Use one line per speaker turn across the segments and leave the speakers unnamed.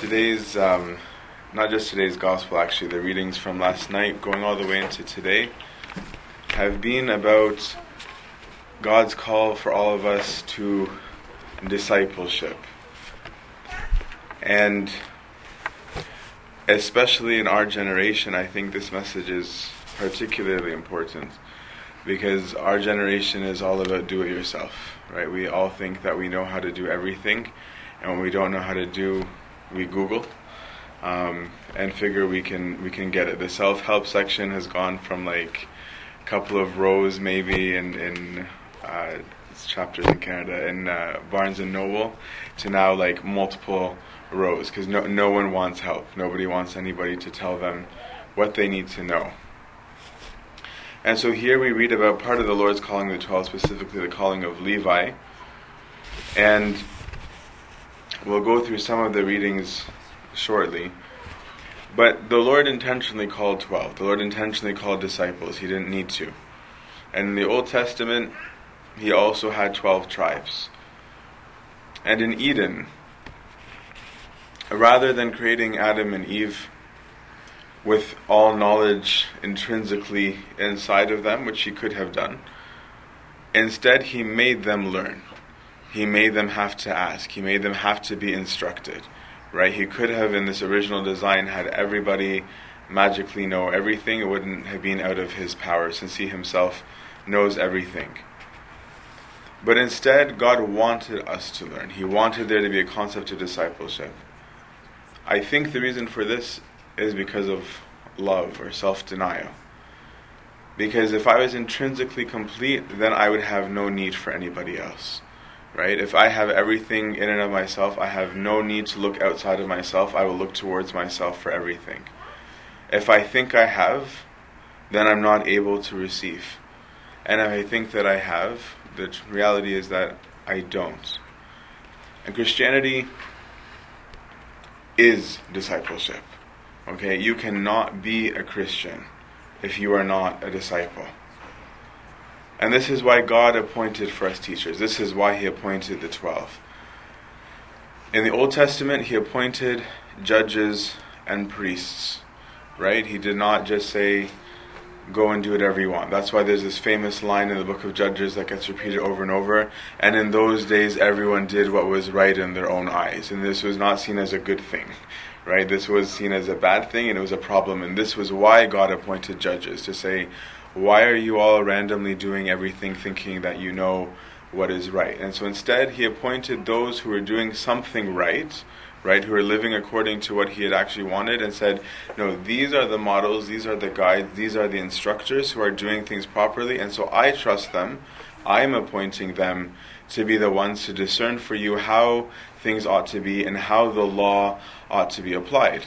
today's, um, not just today's gospel, actually, the readings from last night, going all the way into today, have been about God's call for all of us to discipleship. And especially in our generation, I think this message is particularly important because our generation is all about do it yourself, right? We all think that we know how to do everything, and when we don't know how to do, we Google um, and figure we can we can get it. The self help section has gone from like a couple of rows maybe in in uh, chapters in Canada in uh, Barnes and Noble to now like multiple rows because no no one wants help. Nobody wants anybody to tell them what they need to know. And so here we read about part of the Lord's calling the 12, specifically the calling of Levi. And we'll go through some of the readings shortly. But the Lord intentionally called 12. The Lord intentionally called disciples. He didn't need to. And in the Old Testament, He also had 12 tribes. And in Eden, rather than creating Adam and Eve with all knowledge intrinsically inside of them, which he could have done. Instead, he made them learn. He made them have to ask. He made them have to be instructed. Right? He could have, in this original design, had everybody magically know everything. It wouldn't have been out of his power since he himself knows everything. But instead, God wanted us to learn. He wanted there to be a concept of discipleship. I think the reason for this is because of love or self denial. Because if I was intrinsically complete, then I would have no need for anybody else. Right? If I have everything in and of myself, I have no need to look outside of myself. I will look towards myself for everything. If I think I have, then I'm not able to receive. And if I think that I have, the reality is that I don't. And Christianity is discipleship. Okay, you cannot be a Christian if you are not a disciple. And this is why God appointed for us teachers. This is why He appointed the twelve. In the Old Testament, He appointed judges and priests, right? He did not just say, go and do whatever you want. That's why there's this famous line in the book of Judges that gets repeated over and over. And in those days, everyone did what was right in their own eyes. And this was not seen as a good thing, right? This was seen as a bad thing and it was a problem. And this was why God appointed judges to say, why are you all randomly doing everything thinking that you know what is right? And so instead, He appointed those who were doing something right right, who are living according to what he had actually wanted, and said, No, these are the models, these are the guides, these are the instructors who are doing things properly, and so I trust them. I'm appointing them to be the ones to discern for you how things ought to be and how the law ought to be applied.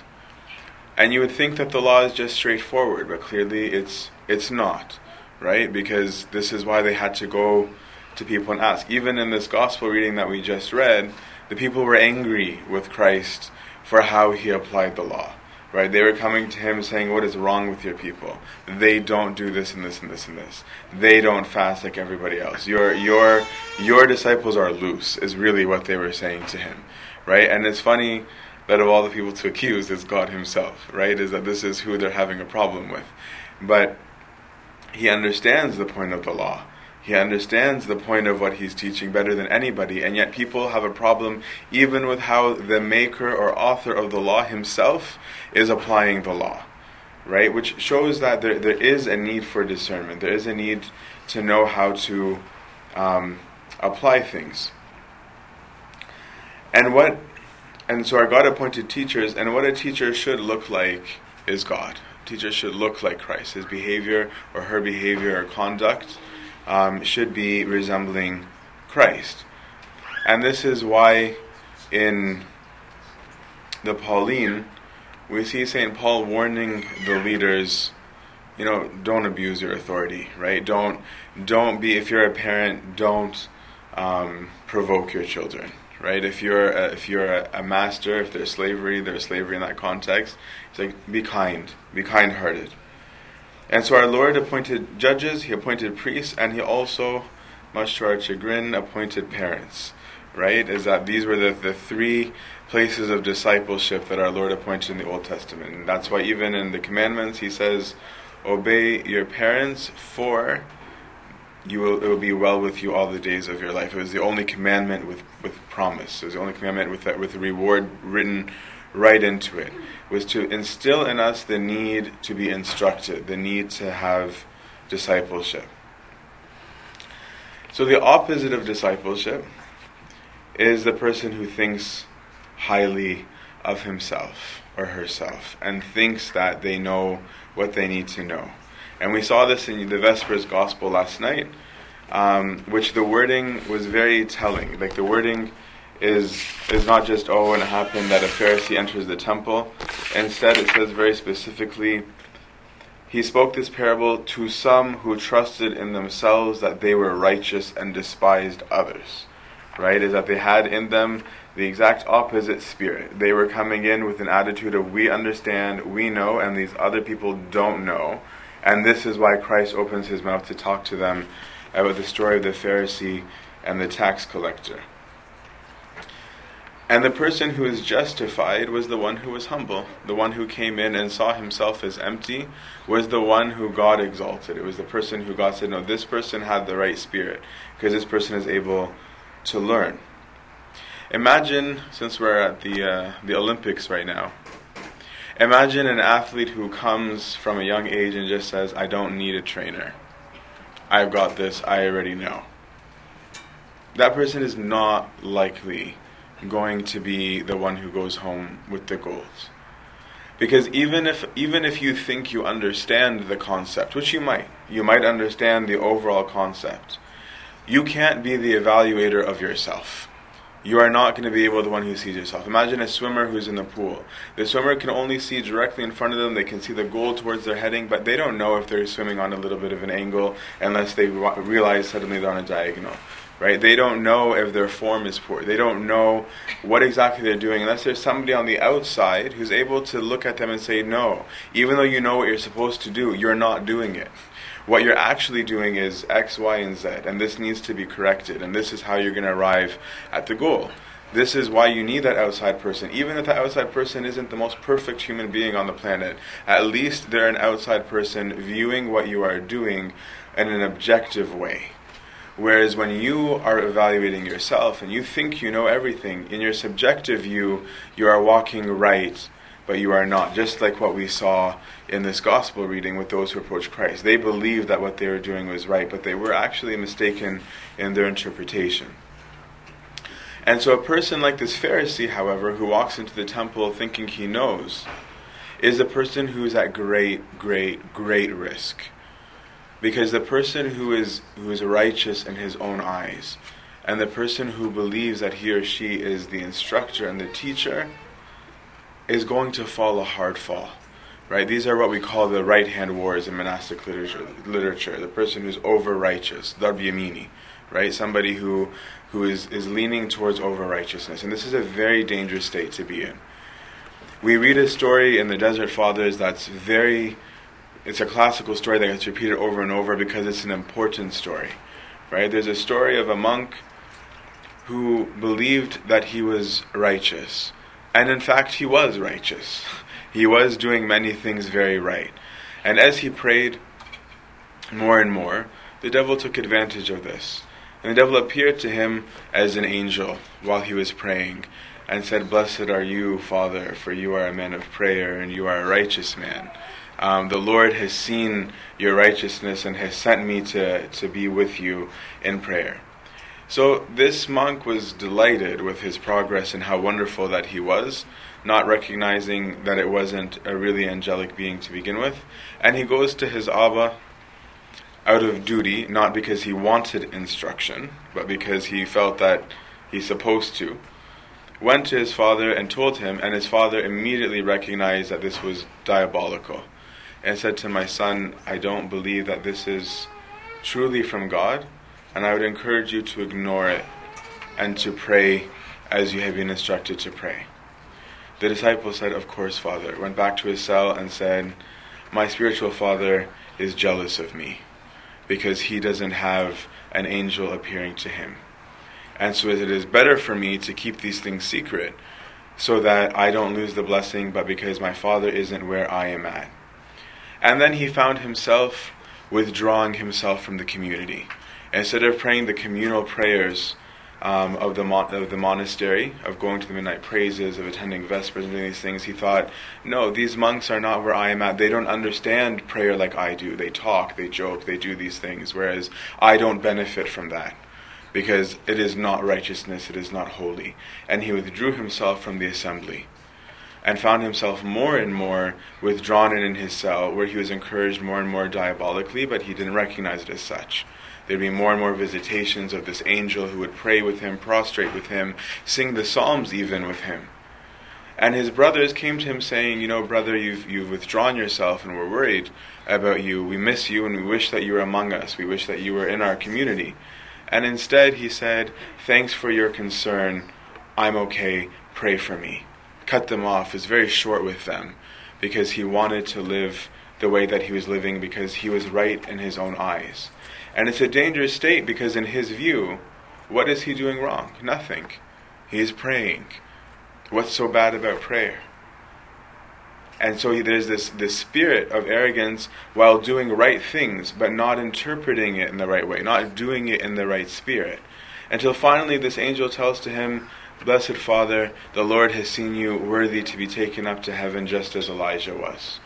And you would think that the law is just straightforward, but clearly it's it's not, right? Because this is why they had to go to people and ask. Even in this gospel reading that we just read, the people were angry with Christ for how he applied the law. Right? They were coming to him saying, What is wrong with your people? They don't do this and this and this and this. They don't fast like everybody else. Your your your disciples are loose, is really what they were saying to him. Right? And it's funny that of all the people to accuse is God Himself, right? Is that this is who they're having a problem with. But he understands the point of the law. He understands the point of what he's teaching better than anybody, and yet people have a problem even with how the maker or author of the law himself is applying the law, right? Which shows that there, there is a need for discernment. There is a need to know how to um, apply things. And what, and so our God appointed teachers, and what a teacher should look like is God. Teachers should look like Christ. His behavior or her behavior or conduct um, should be resembling Christ. And this is why in the Pauline, we see St. Paul warning the leaders, you know, don't abuse your authority, right? Don't, don't be, if you're a parent, don't um, provoke your children, right? If you're a, if you're a, a, master, if there's slavery, there's slavery in that context. It's like be kind, be kind-hearted. And so our Lord appointed judges, He appointed priests, and He also, much to our chagrin, appointed parents. Right? Is that these were the, the three places of discipleship that our Lord appointed in the Old Testament. And that's why, even in the commandments, He says, Obey your parents, for you will, it will be well with you all the days of your life. It was the only commandment with, with promise. It was the only commandment with that, with a reward written right into it. it. Was to instill in us the need to be instructed, the need to have discipleship. So the opposite of discipleship is the person who thinks highly of himself or herself and thinks that they know what they need to know. And we saw this in the Vespers Gospel last night, um, which the wording was very telling. Like the wording is is not just oh, and it happened that a Pharisee enters the temple. Instead, it says very specifically, he spoke this parable to some who trusted in themselves that they were righteous and despised others. Right? Is that they had in them the exact opposite spirit. They were coming in with an attitude of we understand, we know, and these other people don't know. And this is why Christ opens his mouth to talk to them about the story of the Pharisee and the tax collector. And the person who is justified was the one who was humble. The one who came in and saw himself as empty was the one who God exalted. It was the person who God said, No, this person had the right spirit because this person is able to learn. Imagine, since we're at the, uh, the Olympics right now, Imagine an athlete who comes from a young age and just says, I don't need a trainer. I've got this, I already know. That person is not likely going to be the one who goes home with the gold. Because even if even if you think you understand the concept, which you might, you might understand the overall concept, you can't be the evaluator of yourself you are not going to be able to the one who sees yourself. Imagine a swimmer who's in the pool. The swimmer can only see directly in front of them. They can see the goal towards their heading, but they don't know if they're swimming on a little bit of an angle unless they realize suddenly they're on a diagonal. Right? They don't know if their form is poor. They don't know what exactly they're doing unless there's somebody on the outside who's able to look at them and say, "No, even though you know what you're supposed to do, you're not doing it." What you're actually doing is X, Y, and Z, and this needs to be corrected, and this is how you're going to arrive at the goal. This is why you need that outside person. Even if that outside person isn't the most perfect human being on the planet, at least they're an outside person viewing what you are doing in an objective way. Whereas when you are evaluating yourself and you think you know everything, in your subjective view, you are walking right but you are not. Just like what we saw in this gospel reading with those who approached Christ. They believed that what they were doing was right, but they were actually mistaken in their interpretation. And so, a person like this Pharisee, however, who walks into the temple thinking he knows, is a person who is at great, great, great risk. Because the person who is, who is righteous in his own eyes, and the person who believes that he or she is the instructor and the teacher, is going to fall a hard fall. Right? These are what we call the right hand wars in monastic literature. literature. The person who's over righteous, Daryamini, right? Somebody who who is, is leaning towards over righteousness. And this is a very dangerous state to be in. We read a story in the Desert Fathers that's very it's a classical story that gets repeated over and over because it's an important story. Right? There's a story of a monk who believed that he was righteous and in fact, he was righteous. He was doing many things very right. And as he prayed more and more, the devil took advantage of this. And the devil appeared to him as an angel while he was praying and said, Blessed are you, Father, for you are a man of prayer and you are a righteous man. Um, the Lord has seen your righteousness and has sent me to, to be with you in prayer. So this monk was delighted with his progress and how wonderful that he was, not recognizing that it wasn't a really angelic being to begin with. And he goes to his Abba out of duty, not because he wanted instruction, but because he felt that he's supposed to. Went to his father and told him, and his father immediately recognized that this was diabolical and said to my son, I don't believe that this is truly from God and I would encourage you to ignore it and to pray as you have been instructed to pray. The disciple said, Of course, Father. Went back to his cell and said, My spiritual father is jealous of me because he doesn't have an angel appearing to him. And so it is better for me to keep these things secret so that I don't lose the blessing, but because my father isn't where I am at. And then he found himself withdrawing himself from the community. Instead of praying the communal prayers um, of, the of the monastery, of going to the midnight praises, of attending Vespers and doing these things, he thought, no, these monks are not where I am at. They don't understand prayer like I do. They talk, they joke, they do these things, whereas I don't benefit from that because it is not righteousness, it is not holy. And he withdrew himself from the assembly and found himself more and more withdrawn in his cell, where he was encouraged more and more diabolically, but he didn't recognize it as such. There'd be more and more visitations of this angel who would pray with him, prostrate with him, sing the Psalms even with him. And his brothers came to him saying, You know, brother, you've, you've withdrawn yourself and we're worried about you. We miss you and we wish that you were among us. We wish that you were in our community. And instead, he said, Thanks for your concern. I'm okay. Pray for me. Cut them off, is very short with them because he wanted to live the way that he was living because he was right in his own eyes. And it's a dangerous state because, in his view, what is he doing wrong? Nothing. He is praying. What's so bad about prayer? And so there's this, this spirit of arrogance while doing right things, but not interpreting it in the right way, not doing it in the right spirit. Until finally this angel tells to him, Blessed Father, the Lord has seen you worthy to be taken up to heaven just as Elijah was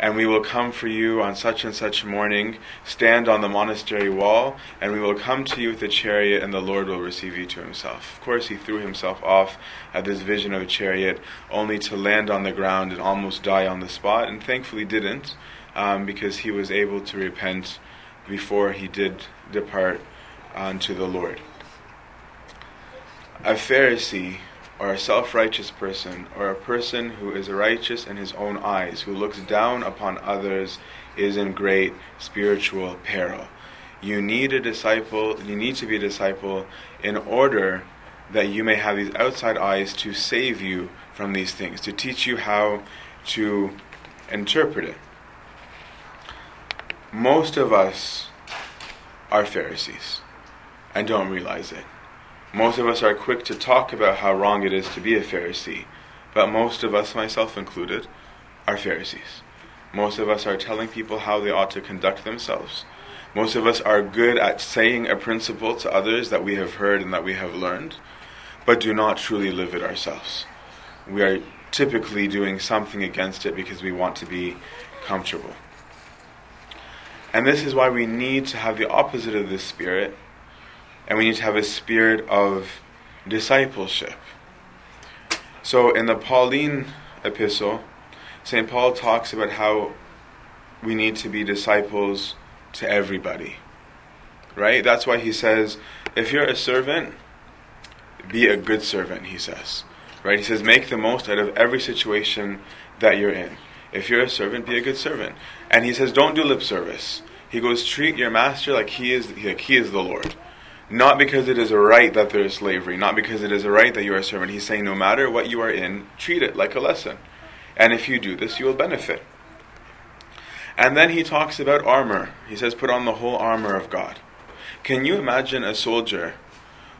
and we will come for you on such and such morning, stand on the monastery wall, and we will come to you with a chariot, and the Lord will receive you to himself. Of course, he threw himself off at this vision of a chariot, only to land on the ground and almost die on the spot, and thankfully didn't, um, because he was able to repent before he did depart unto the Lord. A Pharisee or a self righteous person, or a person who is righteous in his own eyes, who looks down upon others, is in great spiritual peril. You need a disciple, you need to be a disciple in order that you may have these outside eyes to save you from these things, to teach you how to interpret it. Most of us are Pharisees and don't realize it. Most of us are quick to talk about how wrong it is to be a Pharisee, but most of us, myself included, are Pharisees. Most of us are telling people how they ought to conduct themselves. Most of us are good at saying a principle to others that we have heard and that we have learned, but do not truly live it ourselves. We are typically doing something against it because we want to be comfortable. And this is why we need to have the opposite of this spirit and we need to have a spirit of discipleship. So in the Pauline epistle, St. Paul talks about how we need to be disciples to everybody. Right? That's why he says, if you're a servant, be a good servant, he says. Right? He says, make the most out of every situation that you're in. If you're a servant, be a good servant. And he says, don't do lip service. He goes, treat your master like he is like he is the Lord. Not because it is a right that there is slavery, not because it is a right that you are a servant. He's saying no matter what you are in, treat it like a lesson. And if you do this, you will benefit. And then he talks about armor. He says, put on the whole armor of God. Can you imagine a soldier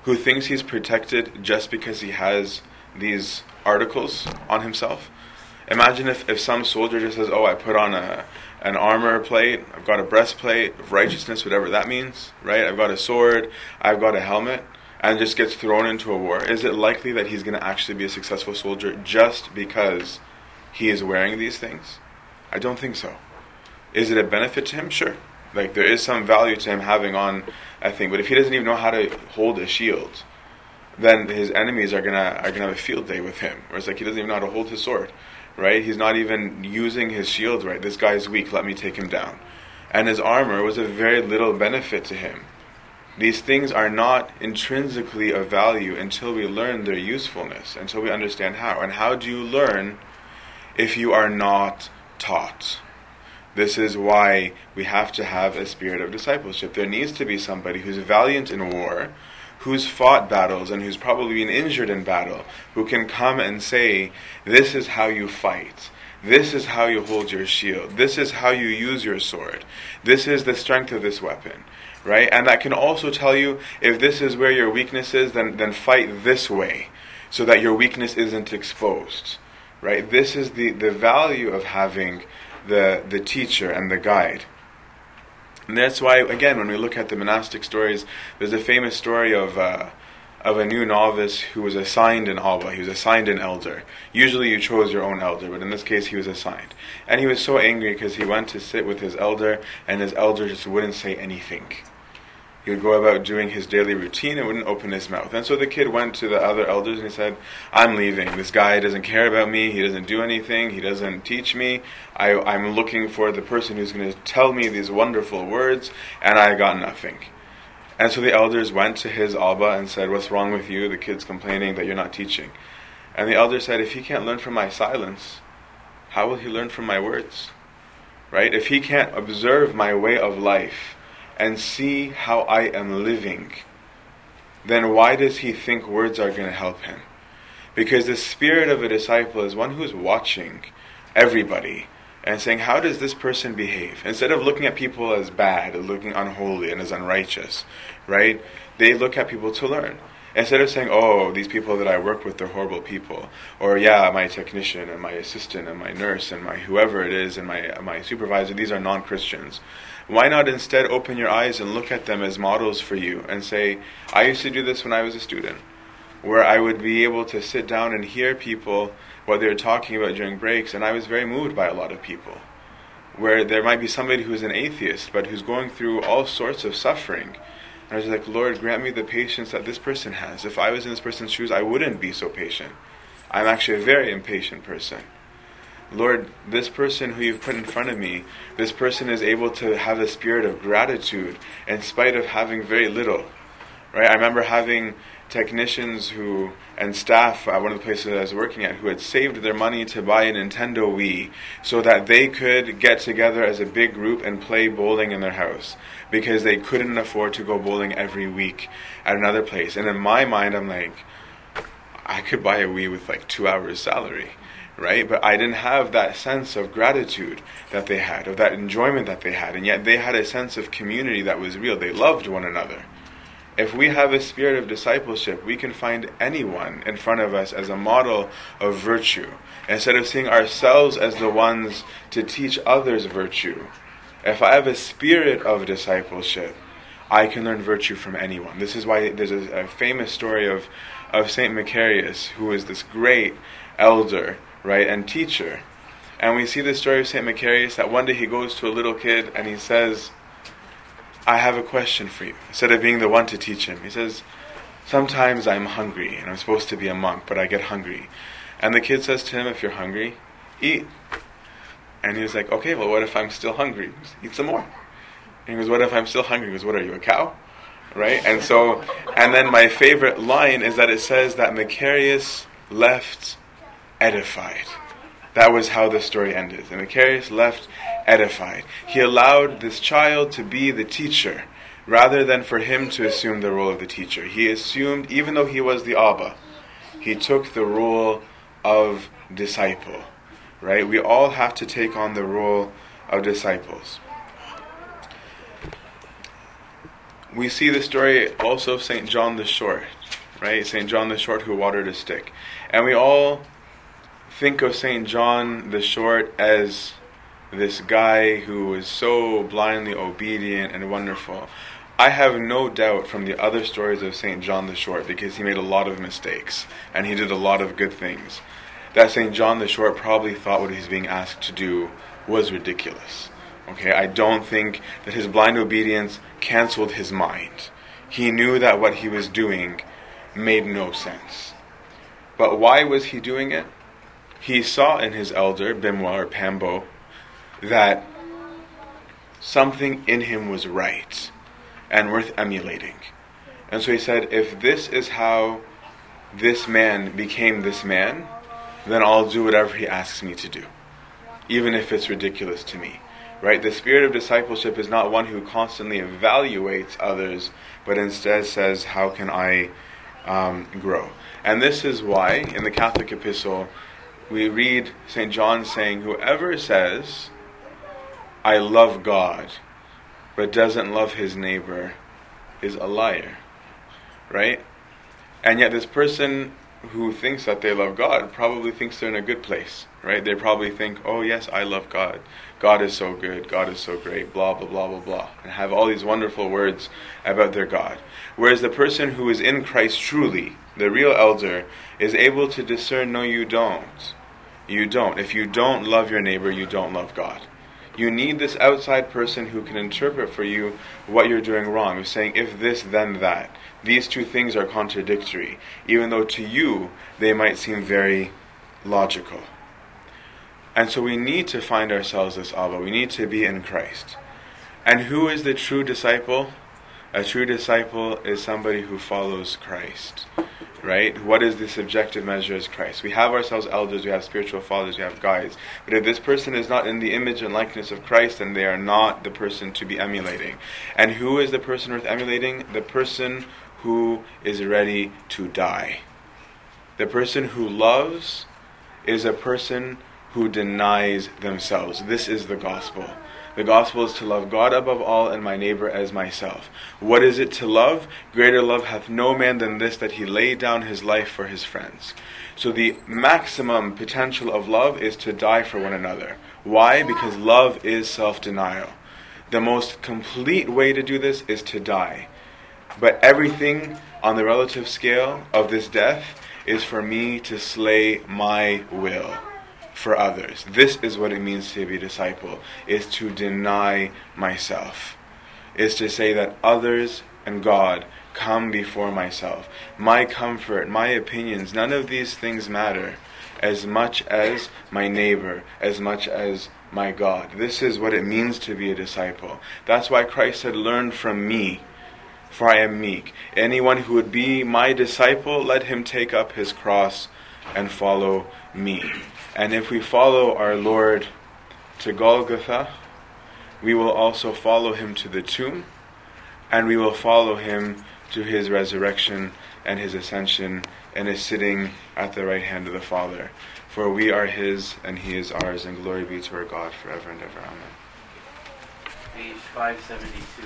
who thinks he's protected just because he has these articles on himself? Imagine if, if some soldier just says, Oh, I put on a, an armor plate, I've got a breastplate of righteousness, whatever that means, right? I've got a sword, I've got a helmet, and just gets thrown into a war. Is it likely that he's going to actually be a successful soldier just because he is wearing these things? I don't think so. Is it a benefit to him? Sure. Like there is some value to him having on a thing, but if he doesn't even know how to hold a shield, then his enemies are gonna are gonna have a field day with him. Where it's like he doesn't even know how to hold his sword right? He's not even using his shield right. This guy's weak, let me take him down. And his armor was of very little benefit to him. These things are not intrinsically of value until we learn their usefulness, until we understand how. And how do you learn if you are not taught? This is why we have to have a spirit of discipleship. There needs to be somebody who's valiant in war, who's fought battles and who's probably been injured in battle, who can come and say, This is how you fight. This is how you hold your shield. This is how you use your sword. This is the strength of this weapon. Right? And that can also tell you if this is where your weakness is, then, then fight this way. so that your weakness isn't exposed. Right? This is the, the value of having the, the teacher and the guide. And that's why, again, when we look at the monastic stories, there's a famous story of, uh, of a new novice who was assigned an Abba. He was assigned an elder. Usually you chose your own elder, but in this case he was assigned. And he was so angry because he went to sit with his elder, and his elder just wouldn't say anything. He would go about doing his daily routine and wouldn't open his mouth. And so the kid went to the other elders and he said, I'm leaving. This guy doesn't care about me. He doesn't do anything. He doesn't teach me. I, I'm looking for the person who's going to tell me these wonderful words, and I got nothing. And so the elders went to his Abba and said, What's wrong with you? The kid's complaining that you're not teaching. And the elder said, If he can't learn from my silence, how will he learn from my words? Right? If he can't observe my way of life, and see how I am living, then why does he think words are going to help him? Because the spirit of a disciple is one who's watching everybody and saying, How does this person behave? Instead of looking at people as bad, looking unholy, and as unrighteous, right? They look at people to learn. Instead of saying, oh, these people that I work with, they're horrible people, or yeah, my technician and my assistant and my nurse and my whoever it is and my, my supervisor, these are non Christians. Why not instead open your eyes and look at them as models for you and say, I used to do this when I was a student, where I would be able to sit down and hear people, what they're talking about during breaks, and I was very moved by a lot of people. Where there might be somebody who's an atheist, but who's going through all sorts of suffering. And I was like, Lord, grant me the patience that this person has. If I was in this person's shoes, I wouldn't be so patient. I'm actually a very impatient person. Lord, this person who you've put in front of me, this person is able to have a spirit of gratitude in spite of having very little. Right? I remember having technicians who and staff at one of the places I was working at who had saved their money to buy a Nintendo Wii so that they could get together as a big group and play bowling in their house because they couldn't afford to go bowling every week at another place. And in my mind, I'm like, I could buy a Wii with like two hours' salary right? But I didn't have that sense of gratitude that they had, of that enjoyment that they had, and yet they had a sense of community that was real. They loved one another. If we have a spirit of discipleship, we can find anyone in front of us as a model of virtue. Instead of seeing ourselves as the ones to teach others virtue, if I have a spirit of discipleship, I can learn virtue from anyone. This is why there's a, a famous story of, of Saint Macarius, who was this great elder right, and teacher. And we see the story of St. Macarius that one day he goes to a little kid and he says, I have a question for you. Instead of being the one to teach him, he says, Sometimes I'm hungry and I'm supposed to be a monk, but I get hungry. And the kid says to him, If you're hungry, eat. And he was like, Okay, well, what if I'm still hungry? Eat some more. And he goes, What if I'm still hungry? He goes, What are you, a cow? Right? And so, and then my favorite line is that it says that Macarius left edified. That was how the story ended. And Macarius left edified. He allowed this child to be the teacher rather than for him to assume the role of the teacher. He assumed, even though he was the Abba, he took the role of disciple. Right? We all have to take on the role of disciples. We see the story also of St. John the Short, right? St. John the Short who watered a stick. And we all think of St. John the Short as this guy who was so blindly obedient and wonderful. I have no doubt from the other stories of St. John the Short, because he made a lot of mistakes and he did a lot of good things, that St. John the Short probably thought what he's being asked to do was ridiculous. Okay, I don't think that his blind obedience canceled his mind. He knew that what he was doing made no sense. But why was he doing it? He saw in his elder, Bimwa or Pambo, that something in him was right and worth emulating. And so he said, if this is how this man became this man, then I'll do whatever he asks me to do, even if it's ridiculous to me. Right? The spirit of discipleship is not one who constantly evaluates others, but instead says, How can I um, grow? And this is why, in the Catholic epistle, we read St. John saying, Whoever says, I love God, but doesn't love his neighbor, is a liar. Right? And yet, this person who thinks that they love God probably thinks they're in a good place, right? They probably think, oh, yes, I love God. God is so good. God is so great. Blah, blah, blah, blah, blah. And have all these wonderful words about their God. Whereas the person who is in Christ truly, the real elder, is able to discern, no, you don't. You don't. If you don't love your neighbor, you don't love God. You need this outside person who can interpret for you what you're doing wrong. Of saying, if this, then that. These two things are contradictory, even though to you they might seem very logical. And so we need to find ourselves as Abba. We need to be in Christ. And who is the true disciple? A true disciple is somebody who follows Christ right? What is the subjective measure as Christ? We have ourselves elders, we have spiritual fathers, we have guides. But if this person is not in the image and likeness of Christ, then they are not the person to be emulating. And who is the person worth emulating? The person who is ready to die. The person who loves is a person who denies themselves. This is the gospel. The gospel is to love God above all and my neighbor as myself. What is it to love? Greater love hath no man than this, that he lay down his life for his friends. So the maximum potential of love is to die for one another. Why? Because love is self denial. The most complete way to do this is to die. But everything on the relative scale of this death is for me to slay my will for others. This is what it means to be a disciple, is to deny myself. Is to say that others and God come before myself. My comfort, my opinions, none of these things matter as much as my neighbor, as much as my God. This is what it means to be a disciple. That's why Christ said, Learn from me, for I am meek. Anyone who would be my disciple, let him take up his cross and follow me. And if we follow our Lord to Golgotha, we will also follow him to the tomb, and we will follow him to his resurrection and his ascension and his sitting at the right hand of the Father. For we are his, and he is ours, and glory be to our God forever and ever. Amen.
Page 572.